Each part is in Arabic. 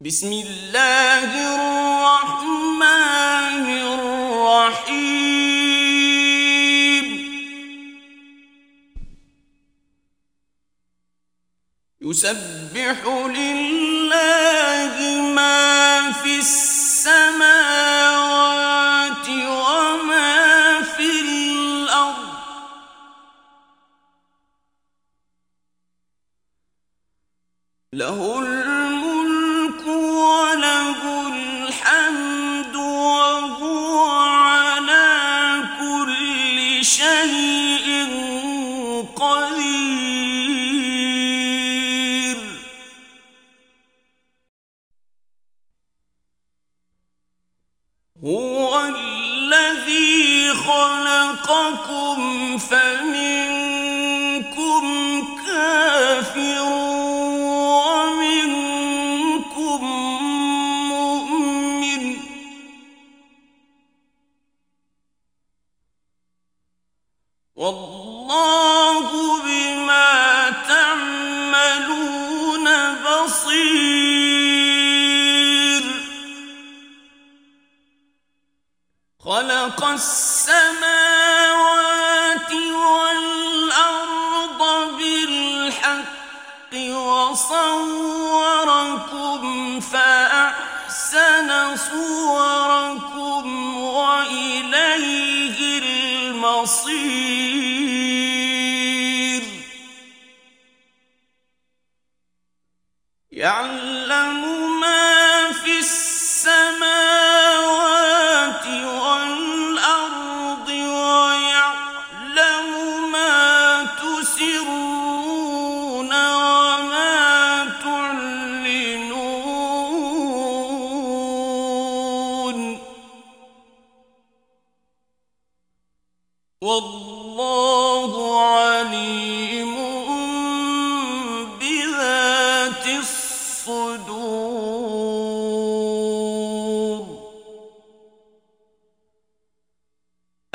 بسم الله الرحمن الرحيم. يسبح لله ما في السماوات وما في الأرض. له قدير هو الذي خلقكم فمنكم كافر ومنكم مؤمن. والله وصوركم فأحسن صوركم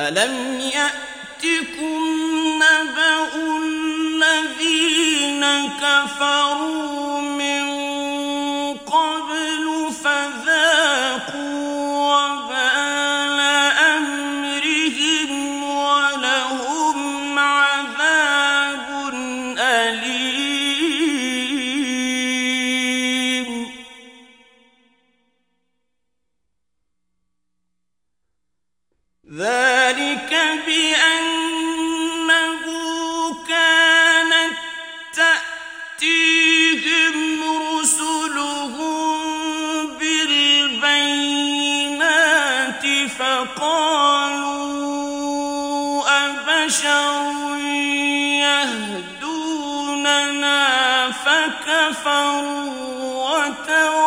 ألم يأتكم نبأ الذين كفروا وتولوا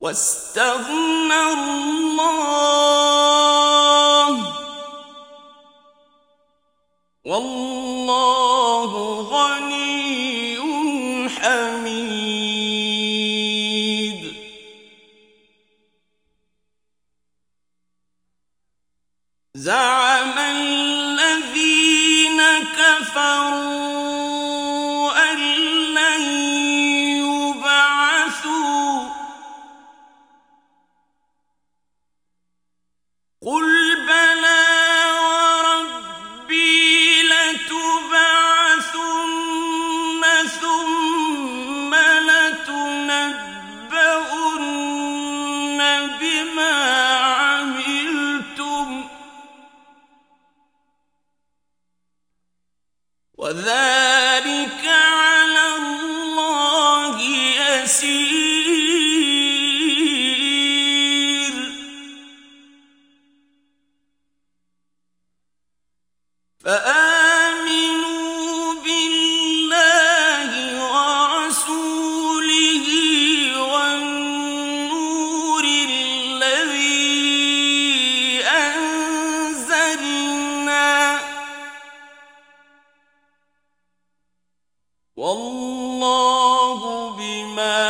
واستغنى الله والله غني حميد زعم فآمنوا بالله ورسوله والنور الذي أنزلنا. والله بما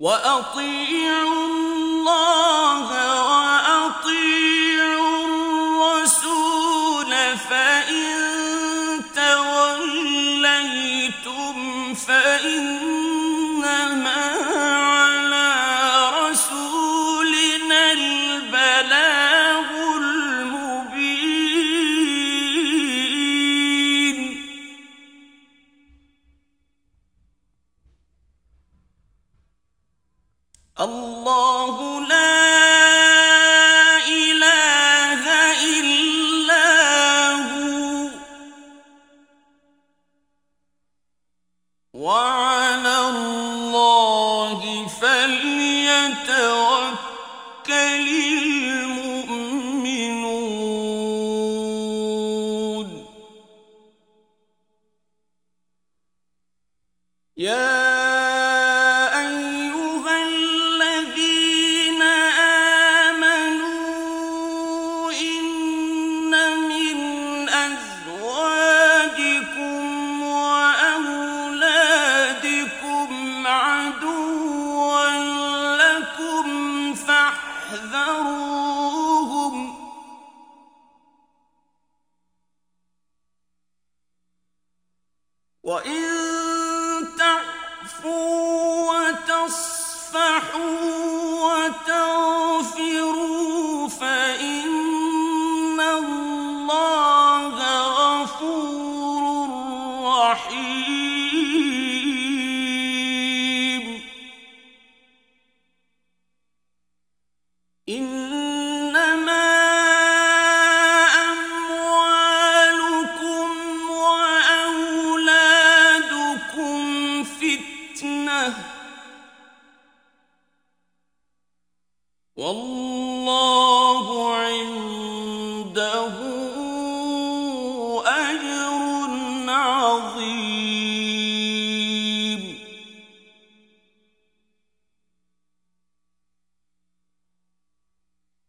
وأطيعوا يتوكل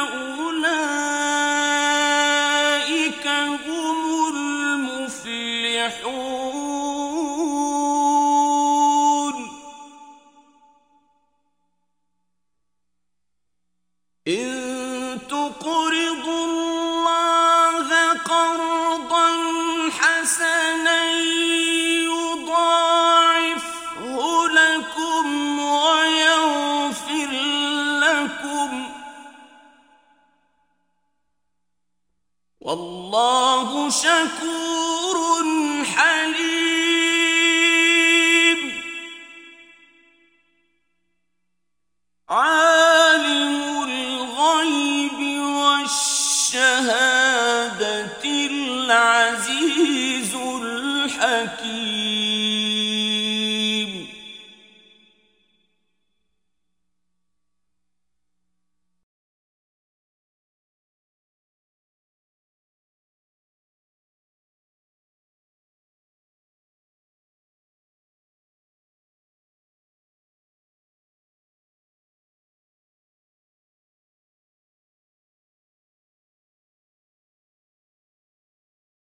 فأولئك هم المفلحون. شكور حليم